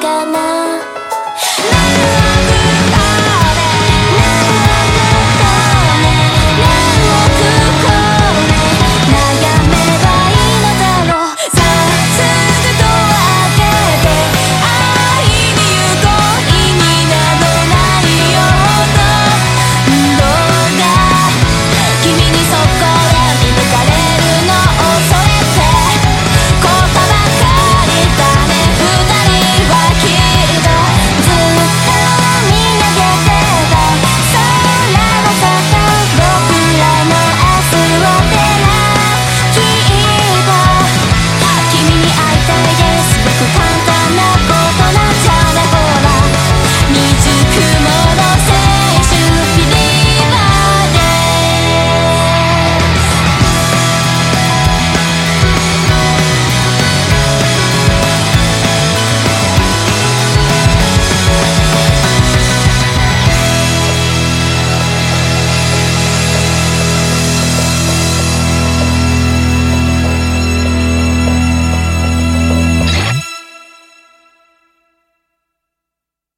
かな